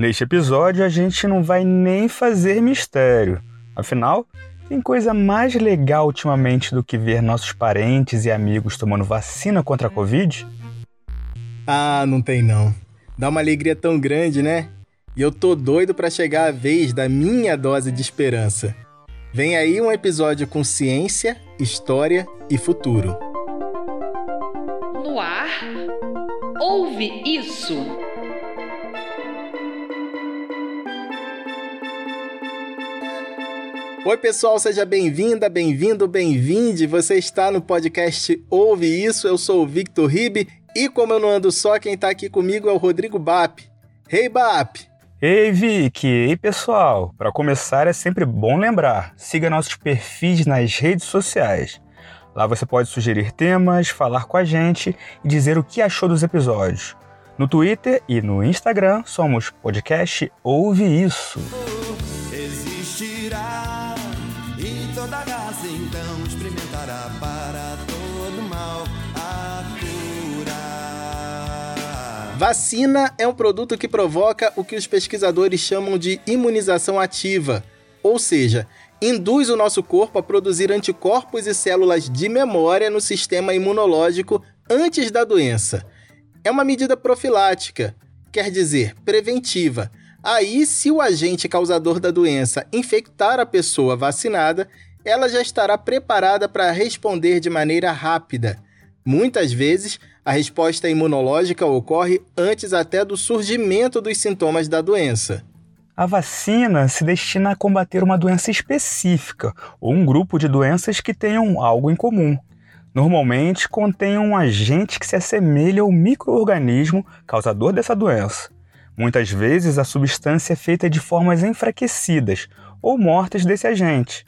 Neste episódio, a gente não vai nem fazer mistério. Afinal, tem coisa mais legal ultimamente do que ver nossos parentes e amigos tomando vacina contra a Covid? Ah, não tem não. Dá uma alegria tão grande, né? E eu tô doido para chegar a vez da minha dose de esperança. Vem aí um episódio com ciência, história e futuro. No ar, ouve isso. Oi, pessoal, seja bem-vinda, bem-vindo, bem-vinde. Você está no podcast Ouve Isso. Eu sou o Victor Ribe e, como eu não ando só, quem está aqui comigo é o Rodrigo Bap. Hey, Bap! Ei, Vic! Ei, pessoal! Para começar, é sempre bom lembrar: siga nossos perfis nas redes sociais. Lá você pode sugerir temas, falar com a gente e dizer o que achou dos episódios. No Twitter e no Instagram somos podcast Ouve Isso. Vacina é um produto que provoca o que os pesquisadores chamam de imunização ativa, ou seja, induz o nosso corpo a produzir anticorpos e células de memória no sistema imunológico antes da doença. É uma medida profilática, quer dizer, preventiva. Aí, se o agente causador da doença infectar a pessoa vacinada, ela já estará preparada para responder de maneira rápida. Muitas vezes, a resposta imunológica ocorre antes até do surgimento dos sintomas da doença. A vacina se destina a combater uma doença específica ou um grupo de doenças que tenham algo em comum. Normalmente contém um agente que se assemelha ao microorganismo causador dessa doença. Muitas vezes a substância é feita de formas enfraquecidas ou mortas desse agente,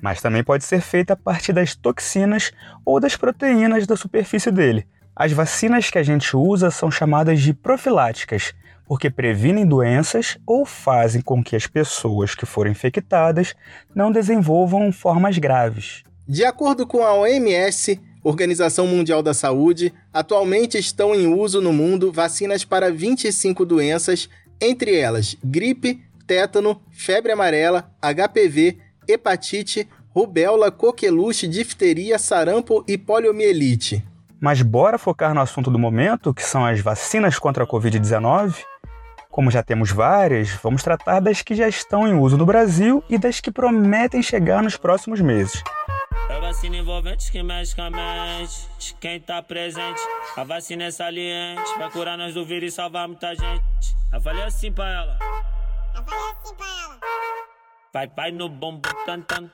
mas também pode ser feita a partir das toxinas ou das proteínas da superfície dele. As vacinas que a gente usa são chamadas de profiláticas porque previnem doenças ou fazem com que as pessoas que forem infectadas não desenvolvam formas graves. De acordo com a OMS, Organização Mundial da Saúde, atualmente estão em uso no mundo vacinas para 25 doenças, entre elas gripe, tétano, febre amarela, HPV, hepatite, rubéola, coqueluche, difteria, sarampo e poliomielite. Mas bora focar no assunto do momento, que são as vacinas contra a Covid-19? Como já temos várias, vamos tratar das que já estão em uso no Brasil e das que prometem chegar nos próximos meses. É vacina envolvente que mexe com a mente de quem tá presente. A vacina é saliente, vai curar nós do vírus e salvar muita gente. Eu falei assim pra ela. Eu falei assim pra ela. Vai, vai no bumbum, tan, tan.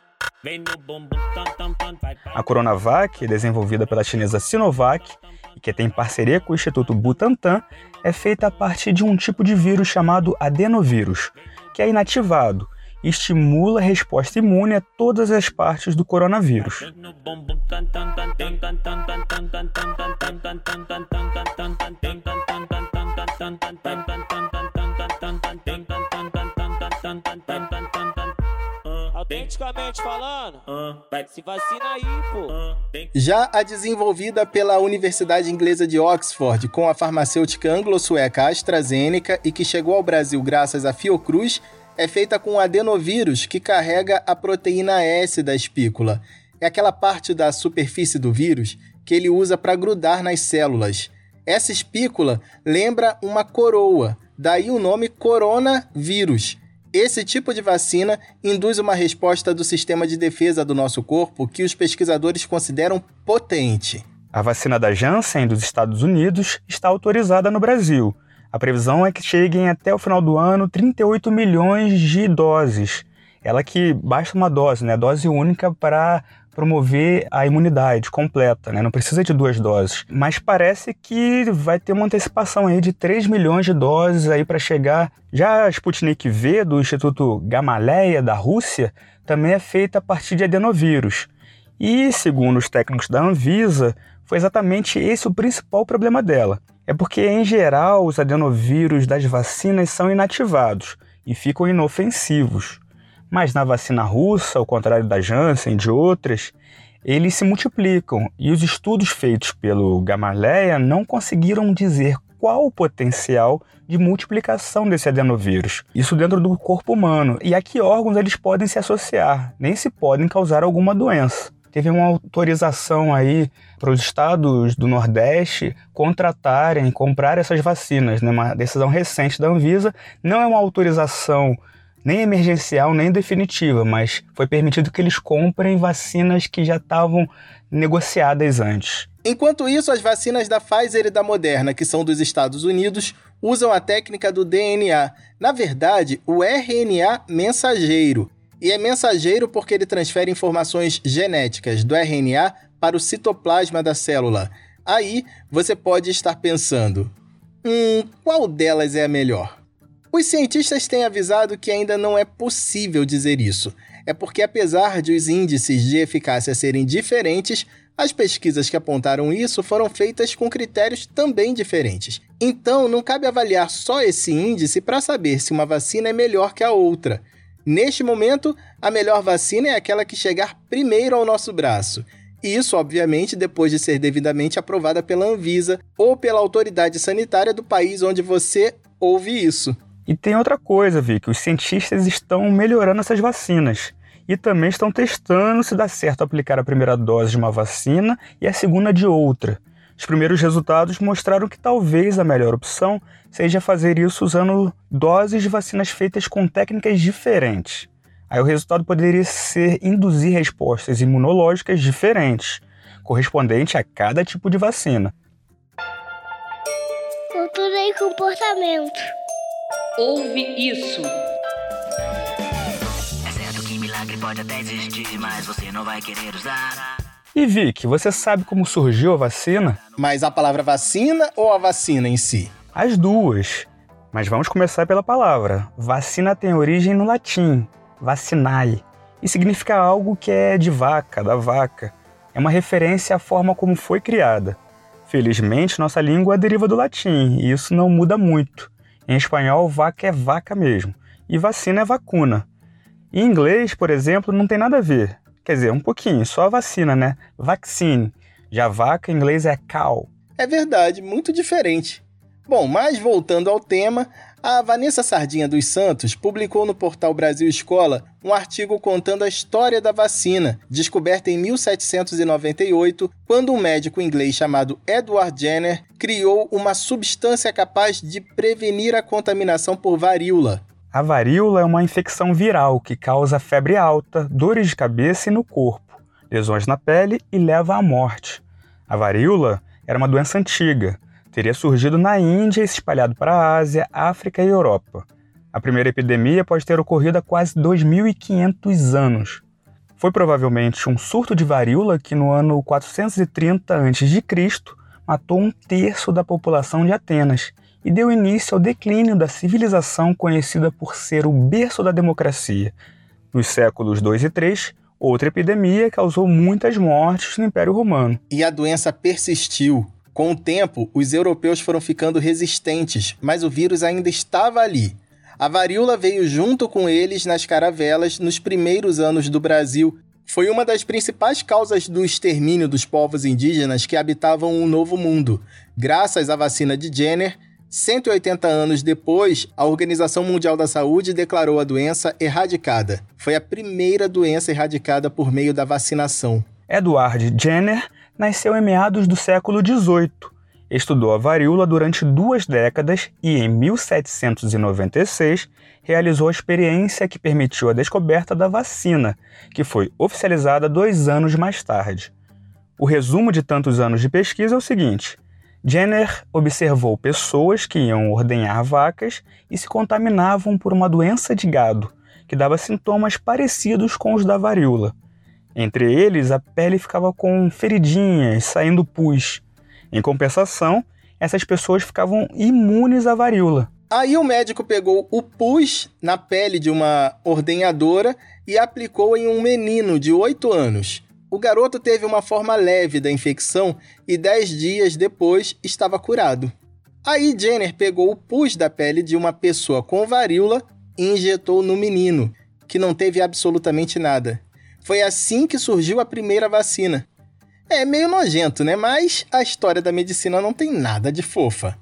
A Coronavac, desenvolvida pela chinesa Sinovac, e que tem parceria com o Instituto Butantan, é feita a partir de um tipo de vírus chamado adenovírus, que é inativado e estimula a resposta imune a todas as partes do coronavírus. Autenticamente falando, se vacina aí, pô. Já a desenvolvida pela Universidade Inglesa de Oxford com a farmacêutica anglo-sueca AstraZeneca e que chegou ao Brasil graças à Fiocruz, é feita com adenovírus que carrega a proteína S da espícula. É aquela parte da superfície do vírus que ele usa para grudar nas células. Essa espícula lembra uma coroa, daí o nome coronavírus. Esse tipo de vacina induz uma resposta do sistema de defesa do nosso corpo que os pesquisadores consideram potente. A vacina da Janssen dos Estados Unidos está autorizada no Brasil. A previsão é que cheguem até o final do ano 38 milhões de doses. Ela que basta uma dose, né? Dose única para promover a imunidade completa, né? Não precisa de duas doses. Mas parece que vai ter uma antecipação aí de 3 milhões de doses aí para chegar. Já a Sputnik V do Instituto Gamaleya da Rússia também é feita a partir de adenovírus. E, segundo os técnicos da Anvisa, foi exatamente esse o principal problema dela. É porque, em geral, os adenovírus das vacinas são inativados e ficam inofensivos. Mas na vacina russa, ao contrário da Janssen e de outras, eles se multiplicam e os estudos feitos pelo Gamaleya não conseguiram dizer qual o potencial de multiplicação desse adenovírus. Isso dentro do corpo humano. E a que órgãos eles podem se associar, nem se podem causar alguma doença. Teve uma autorização aí para os estados do Nordeste contratarem, comprar essas vacinas, né? uma decisão recente da Anvisa. Não é uma autorização nem emergencial nem definitiva, mas foi permitido que eles comprem vacinas que já estavam negociadas antes. Enquanto isso, as vacinas da Pfizer e da Moderna, que são dos Estados Unidos, usam a técnica do DNA. Na verdade, o RNA mensageiro. E é mensageiro porque ele transfere informações genéticas do RNA para o citoplasma da célula. Aí você pode estar pensando: hum, qual delas é a melhor? Os cientistas têm avisado que ainda não é possível dizer isso. É porque, apesar de os índices de eficácia serem diferentes, as pesquisas que apontaram isso foram feitas com critérios também diferentes. Então, não cabe avaliar só esse índice para saber se uma vacina é melhor que a outra. Neste momento, a melhor vacina é aquela que chegar primeiro ao nosso braço. Isso, obviamente, depois de ser devidamente aprovada pela Anvisa ou pela autoridade sanitária do país onde você ouve isso. E tem outra coisa, Vicky, os cientistas estão melhorando essas vacinas e também estão testando se dá certo aplicar a primeira dose de uma vacina e a segunda de outra. Os primeiros resultados mostraram que talvez a melhor opção seja fazer isso usando doses de vacinas feitas com técnicas diferentes. Aí o resultado poderia ser induzir respostas imunológicas diferentes, correspondente a cada tipo de vacina. Cultura e comportamento. Ouve isso. É certo que milagre pode até existir, mas você não vai querer usar. E Vic, você sabe como surgiu a vacina? Mas a palavra vacina ou a vacina em si? As duas. Mas vamos começar pela palavra. Vacina tem origem no latim, vacinae, e significa algo que é de vaca, da vaca. É uma referência à forma como foi criada. Felizmente, nossa língua deriva do latim, e isso não muda muito. Em espanhol, vaca é vaca mesmo, e vacina é vacuna. Em inglês, por exemplo, não tem nada a ver. Quer dizer, um pouquinho, só a vacina, né? Vaccine. Já vaca em inglês é cow. É verdade, muito diferente. Bom, mas voltando ao tema, a Vanessa Sardinha dos Santos publicou no portal Brasil Escola um artigo contando a história da vacina, descoberta em 1798, quando um médico inglês chamado Edward Jenner criou uma substância capaz de prevenir a contaminação por varíola. A varíola é uma infecção viral que causa febre alta, dores de cabeça e no corpo, lesões na pele e leva à morte. A varíola era uma doença antiga teria surgido na Índia e se espalhado para a Ásia, África e Europa. A primeira epidemia pode ter ocorrido há quase 2.500 anos. Foi provavelmente um surto de varíola que, no ano 430 a.C., matou um terço da população de Atenas e deu início ao declínio da civilização conhecida por ser o berço da democracia. Nos séculos 2 e 3, outra epidemia causou muitas mortes no Império Romano. E a doença persistiu, com o tempo, os europeus foram ficando resistentes, mas o vírus ainda estava ali. A varíola veio junto com eles nas caravelas nos primeiros anos do Brasil. Foi uma das principais causas do extermínio dos povos indígenas que habitavam o Novo Mundo. Graças à vacina de Jenner, 180 anos depois, a Organização Mundial da Saúde declarou a doença erradicada. Foi a primeira doença erradicada por meio da vacinação. Edward Jenner nasceu em meados do século XVIII. Estudou a varíola durante duas décadas e, em 1796, realizou a experiência que permitiu a descoberta da vacina, que foi oficializada dois anos mais tarde. O resumo de tantos anos de pesquisa é o seguinte: Jenner observou pessoas que iam ordenhar vacas e se contaminavam por uma doença de gado, que dava sintomas parecidos com os da varíola. Entre eles, a pele ficava com feridinhas, saindo pus. Em compensação, essas pessoas ficavam imunes à varíola. Aí o médico pegou o pus na pele de uma ordenhadora e aplicou em um menino de 8 anos. O garoto teve uma forma leve da infecção e 10 dias depois estava curado. Aí Jenner pegou o pus da pele de uma pessoa com varíola e injetou no menino, que não teve absolutamente nada. Foi assim que surgiu a primeira vacina. É meio nojento, né? Mas a história da medicina não tem nada de fofa.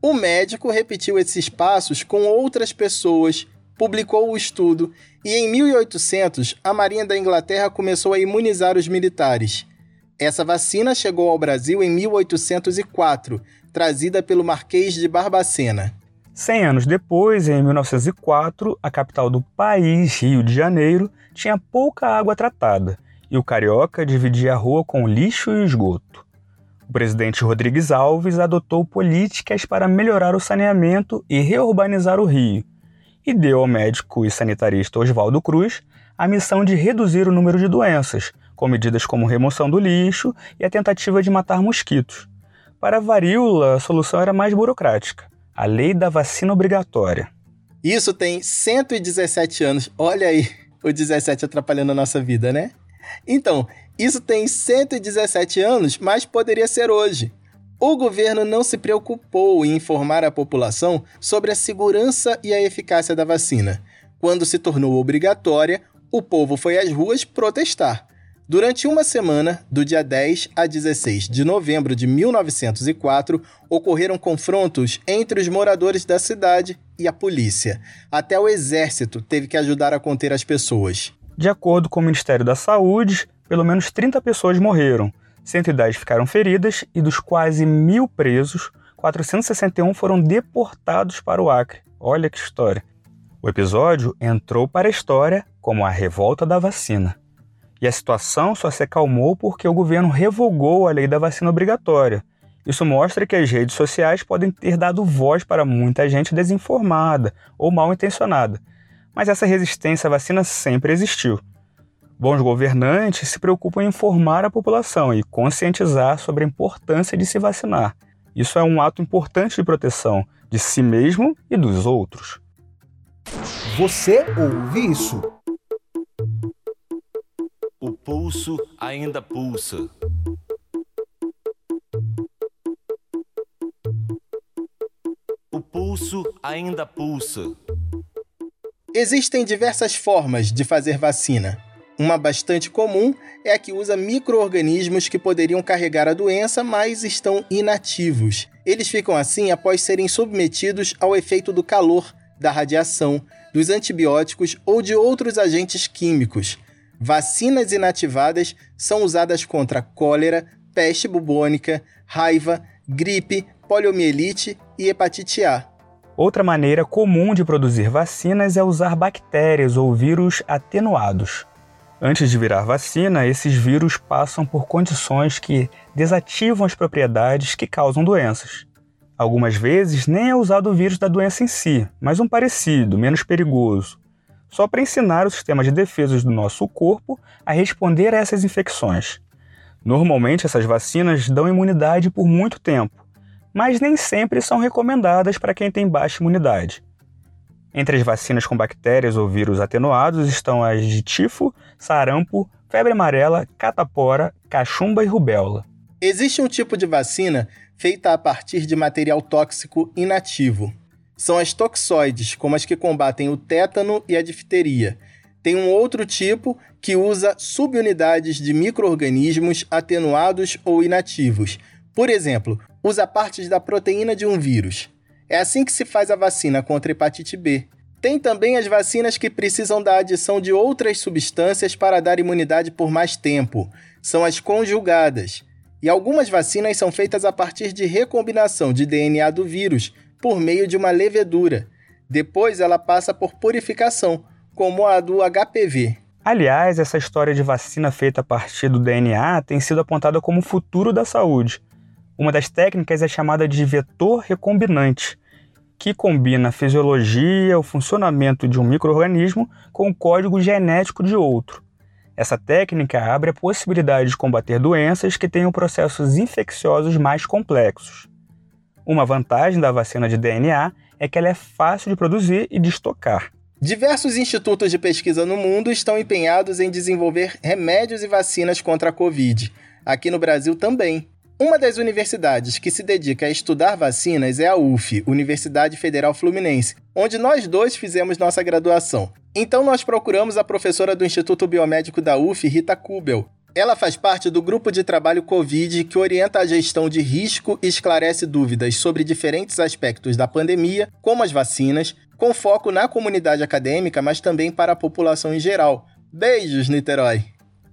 O médico repetiu esses passos com outras pessoas, publicou o estudo e em 1800 a Marinha da Inglaterra começou a imunizar os militares. Essa vacina chegou ao Brasil em 1804, trazida pelo Marquês de Barbacena. Cem anos depois, em 1904, a capital do país, Rio de Janeiro, tinha pouca água tratada e o carioca dividia a rua com lixo e esgoto. O presidente Rodrigues Alves adotou políticas para melhorar o saneamento e reurbanizar o Rio, e deu ao médico e sanitarista Oswaldo Cruz a missão de reduzir o número de doenças, com medidas como remoção do lixo e a tentativa de matar mosquitos. Para a varíola, a solução era mais burocrática a lei da vacina obrigatória. Isso tem 117 anos. Olha aí, o 17 atrapalhando a nossa vida, né? Então, isso tem 117 anos, mas poderia ser hoje. O governo não se preocupou em informar a população sobre a segurança e a eficácia da vacina. Quando se tornou obrigatória, o povo foi às ruas protestar. Durante uma semana, do dia 10 a 16 de novembro de 1904, ocorreram confrontos entre os moradores da cidade e a polícia. Até o exército teve que ajudar a conter as pessoas. De acordo com o Ministério da Saúde, pelo menos 30 pessoas morreram, 110 ficaram feridas e dos quase mil presos, 461 foram deportados para o Acre. Olha que história! O episódio entrou para a história como a revolta da vacina. E a situação só se acalmou porque o governo revogou a lei da vacina obrigatória. Isso mostra que as redes sociais podem ter dado voz para muita gente desinformada ou mal intencionada. Mas essa resistência à vacina sempre existiu. Bons governantes se preocupam em informar a população e conscientizar sobre a importância de se vacinar. Isso é um ato importante de proteção de si mesmo e dos outros. Você ouve isso? O pulso ainda pulsa. O pulso ainda pulsa. Existem diversas formas de fazer vacina. Uma bastante comum é a que usa micro-organismos que poderiam carregar a doença, mas estão inativos. Eles ficam assim após serem submetidos ao efeito do calor, da radiação, dos antibióticos ou de outros agentes químicos. Vacinas inativadas são usadas contra cólera, peste bubônica, raiva, gripe, poliomielite e hepatite A. Outra maneira comum de produzir vacinas é usar bactérias ou vírus atenuados. Antes de virar vacina, esses vírus passam por condições que desativam as propriedades que causam doenças. Algumas vezes nem é usado o vírus da doença em si, mas um parecido, menos perigoso, só para ensinar o sistema de defesas do nosso corpo a responder a essas infecções. Normalmente, essas vacinas dão imunidade por muito tempo, mas nem sempre são recomendadas para quem tem baixa imunidade. Entre as vacinas com bactérias ou vírus atenuados estão as de tifo, sarampo, febre amarela, catapora, cachumba e rubéola. Existe um tipo de vacina feita a partir de material tóxico inativo são as toxoides, como as que combatem o tétano e a difteria. Tem um outro tipo que usa subunidades de microorganismos atenuados ou inativos. Por exemplo, usa partes da proteína de um vírus. É assim que se faz a vacina contra hepatite B. Tem também as vacinas que precisam da adição de outras substâncias para dar imunidade por mais tempo. São as conjugadas. E algumas vacinas são feitas a partir de recombinação de DNA do vírus, por meio de uma levedura. Depois ela passa por purificação, como a do HPV. Aliás, essa história de vacina feita a partir do DNA tem sido apontada como o futuro da saúde. Uma das técnicas é chamada de vetor recombinante, que combina a fisiologia, o funcionamento de um microorganismo com o código genético de outro. Essa técnica abre a possibilidade de combater doenças que tenham processos infecciosos mais complexos. Uma vantagem da vacina de DNA é que ela é fácil de produzir e de estocar. Diversos institutos de pesquisa no mundo estão empenhados em desenvolver remédios e vacinas contra a Covid. Aqui no Brasil também. Uma das universidades que se dedica a estudar vacinas é a UF, Universidade Federal Fluminense, onde nós dois fizemos nossa graduação. Então nós procuramos a professora do Instituto Biomédico da UF, Rita Kubel, Ela faz parte do grupo de trabalho Covid que orienta a gestão de risco e esclarece dúvidas sobre diferentes aspectos da pandemia, como as vacinas, com foco na comunidade acadêmica, mas também para a população em geral. Beijos, Niterói!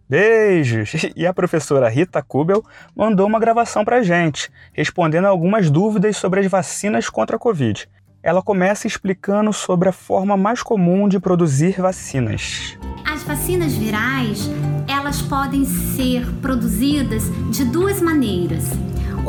Beijos! E a professora Rita Kubel mandou uma gravação para gente, respondendo algumas dúvidas sobre as vacinas contra a Covid. Ela começa explicando sobre a forma mais comum de produzir vacinas. As vacinas virais, elas podem ser produzidas de duas maneiras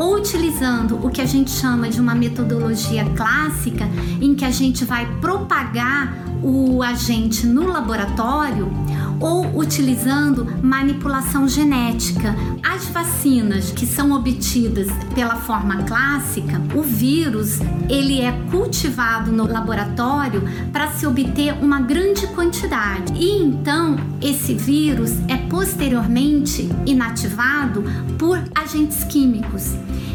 utilizando o que a gente chama de uma metodologia clássica, em que a gente vai propagar o agente no laboratório, ou utilizando manipulação genética. As vacinas que são obtidas pela forma clássica, o vírus ele é cultivado no laboratório para se obter uma grande quantidade. E então esse vírus é posteriormente inativado por agentes químicos.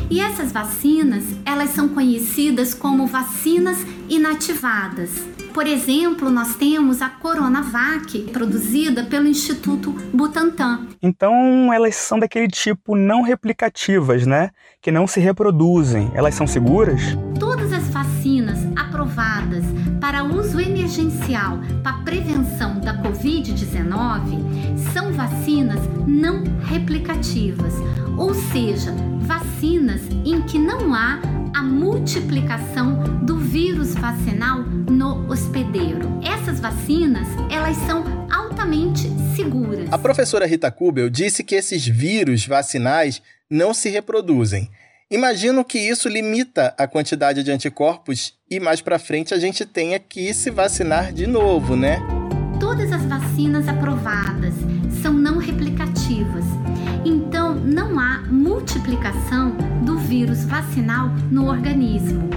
E essas vacinas, elas são conhecidas como vacinas inativadas. Por exemplo, nós temos a Coronavac, produzida pelo Instituto Butantan. Então, elas são daquele tipo não replicativas, né? Que não se reproduzem. Elas são seguras? Todas as vacinas aprovadas para uso emergencial para prevenção da Covid-19 são vacinas não replicativas, ou seja, vacinas em que não há a multiplicação do vírus vacinal no hospedeiro. Essas vacinas, elas são altamente seguras. A professora Rita Kubel disse que esses vírus vacinais não se reproduzem. Imagino que isso limita a quantidade de anticorpos e mais para frente a gente tenha que se vacinar de novo, né? Todas as vacinas aprovadas são não replicativas. Então, não há multiplicação do vírus vacinal no organismo.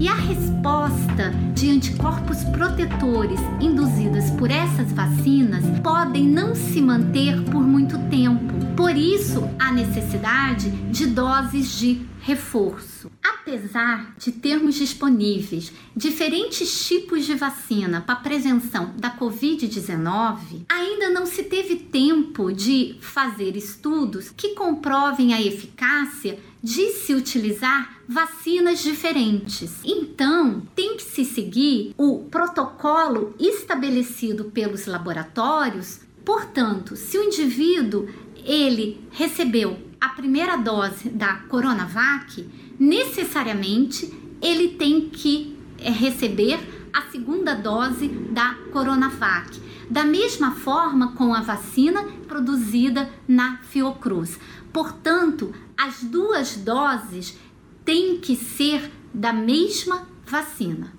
E a resposta de anticorpos protetores induzidas por essas vacinas podem não se manter por muito tempo. Por isso, a necessidade de doses de reforço. Apesar de termos disponíveis diferentes tipos de vacina para prevenção da Covid-19, ainda não se teve tempo de fazer estudos que comprovem a eficácia de se utilizar vacinas diferentes. Então, tem que se seguir o protocolo estabelecido pelos laboratórios. Portanto, se o indivíduo ele recebeu a primeira dose da Coronavac, necessariamente ele tem que eh, receber a segunda dose da Coronavac. Da mesma forma com a vacina produzida na Fiocruz. Portanto, as duas doses têm que ser da mesma vacina.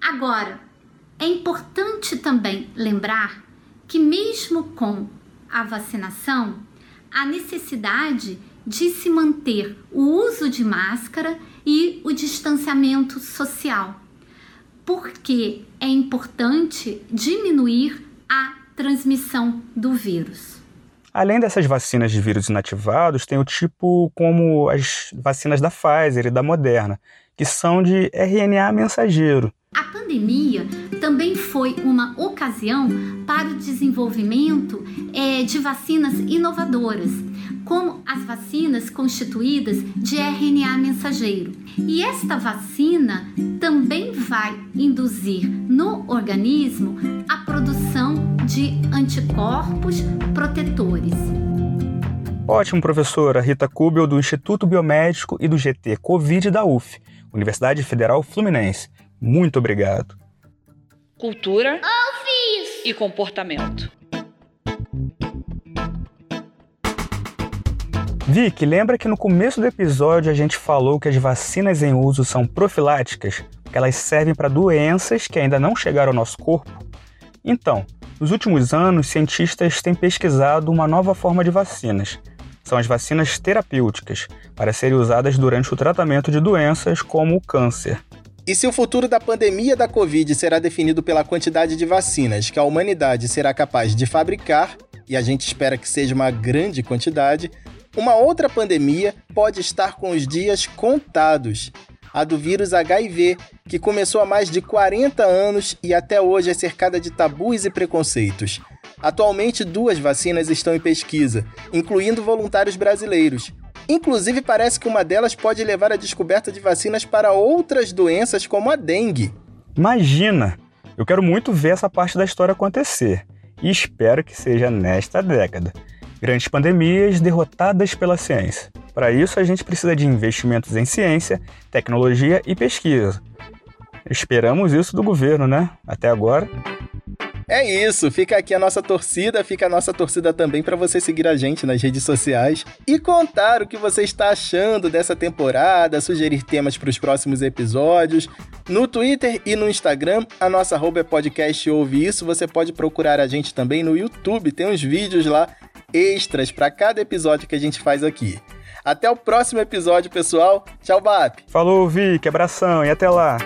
Agora, é importante também lembrar que, mesmo com a vacinação, a necessidade de se manter o uso de máscara e o distanciamento social, porque é importante diminuir a transmissão do vírus. Além dessas vacinas de vírus inativados, tem o tipo como as vacinas da Pfizer e da Moderna, que são de RNA mensageiro. A pandemia também foi uma ocasião para o desenvolvimento é, de vacinas inovadoras, como as vacinas constituídas de RNA mensageiro. E esta vacina também vai induzir no organismo a produção de anticorpos protetores. Ótimo, professora Rita Kubel, do Instituto Biomédico e do GT Covid da UF, Universidade Federal Fluminense. Muito obrigado. Cultura e comportamento. Vic, lembra que no começo do episódio a gente falou que as vacinas em uso são profiláticas, que elas servem para doenças que ainda não chegaram ao nosso corpo? Então, nos últimos anos, cientistas têm pesquisado uma nova forma de vacinas. São as vacinas terapêuticas, para serem usadas durante o tratamento de doenças como o câncer. E se o futuro da pandemia da Covid será definido pela quantidade de vacinas que a humanidade será capaz de fabricar, e a gente espera que seja uma grande quantidade, uma outra pandemia pode estar com os dias contados. A do vírus HIV, que começou há mais de 40 anos e até hoje é cercada de tabus e preconceitos. Atualmente, duas vacinas estão em pesquisa, incluindo voluntários brasileiros. Inclusive, parece que uma delas pode levar à descoberta de vacinas para outras doenças, como a dengue. Imagina! Eu quero muito ver essa parte da história acontecer e espero que seja nesta década. Grandes pandemias derrotadas pela ciência. Para isso, a gente precisa de investimentos em ciência, tecnologia e pesquisa. Esperamos isso do governo, né? Até agora. É isso, fica aqui a nossa torcida, fica a nossa torcida também para você seguir a gente nas redes sociais e contar o que você está achando dessa temporada, sugerir temas para os próximos episódios. No Twitter e no Instagram, a nossa arroba é podcast ouve isso. Você pode procurar a gente também no YouTube, tem uns vídeos lá extras para cada episódio que a gente faz aqui. Até o próximo episódio, pessoal. Tchau, BAP. Falou, Vic, abração e até lá.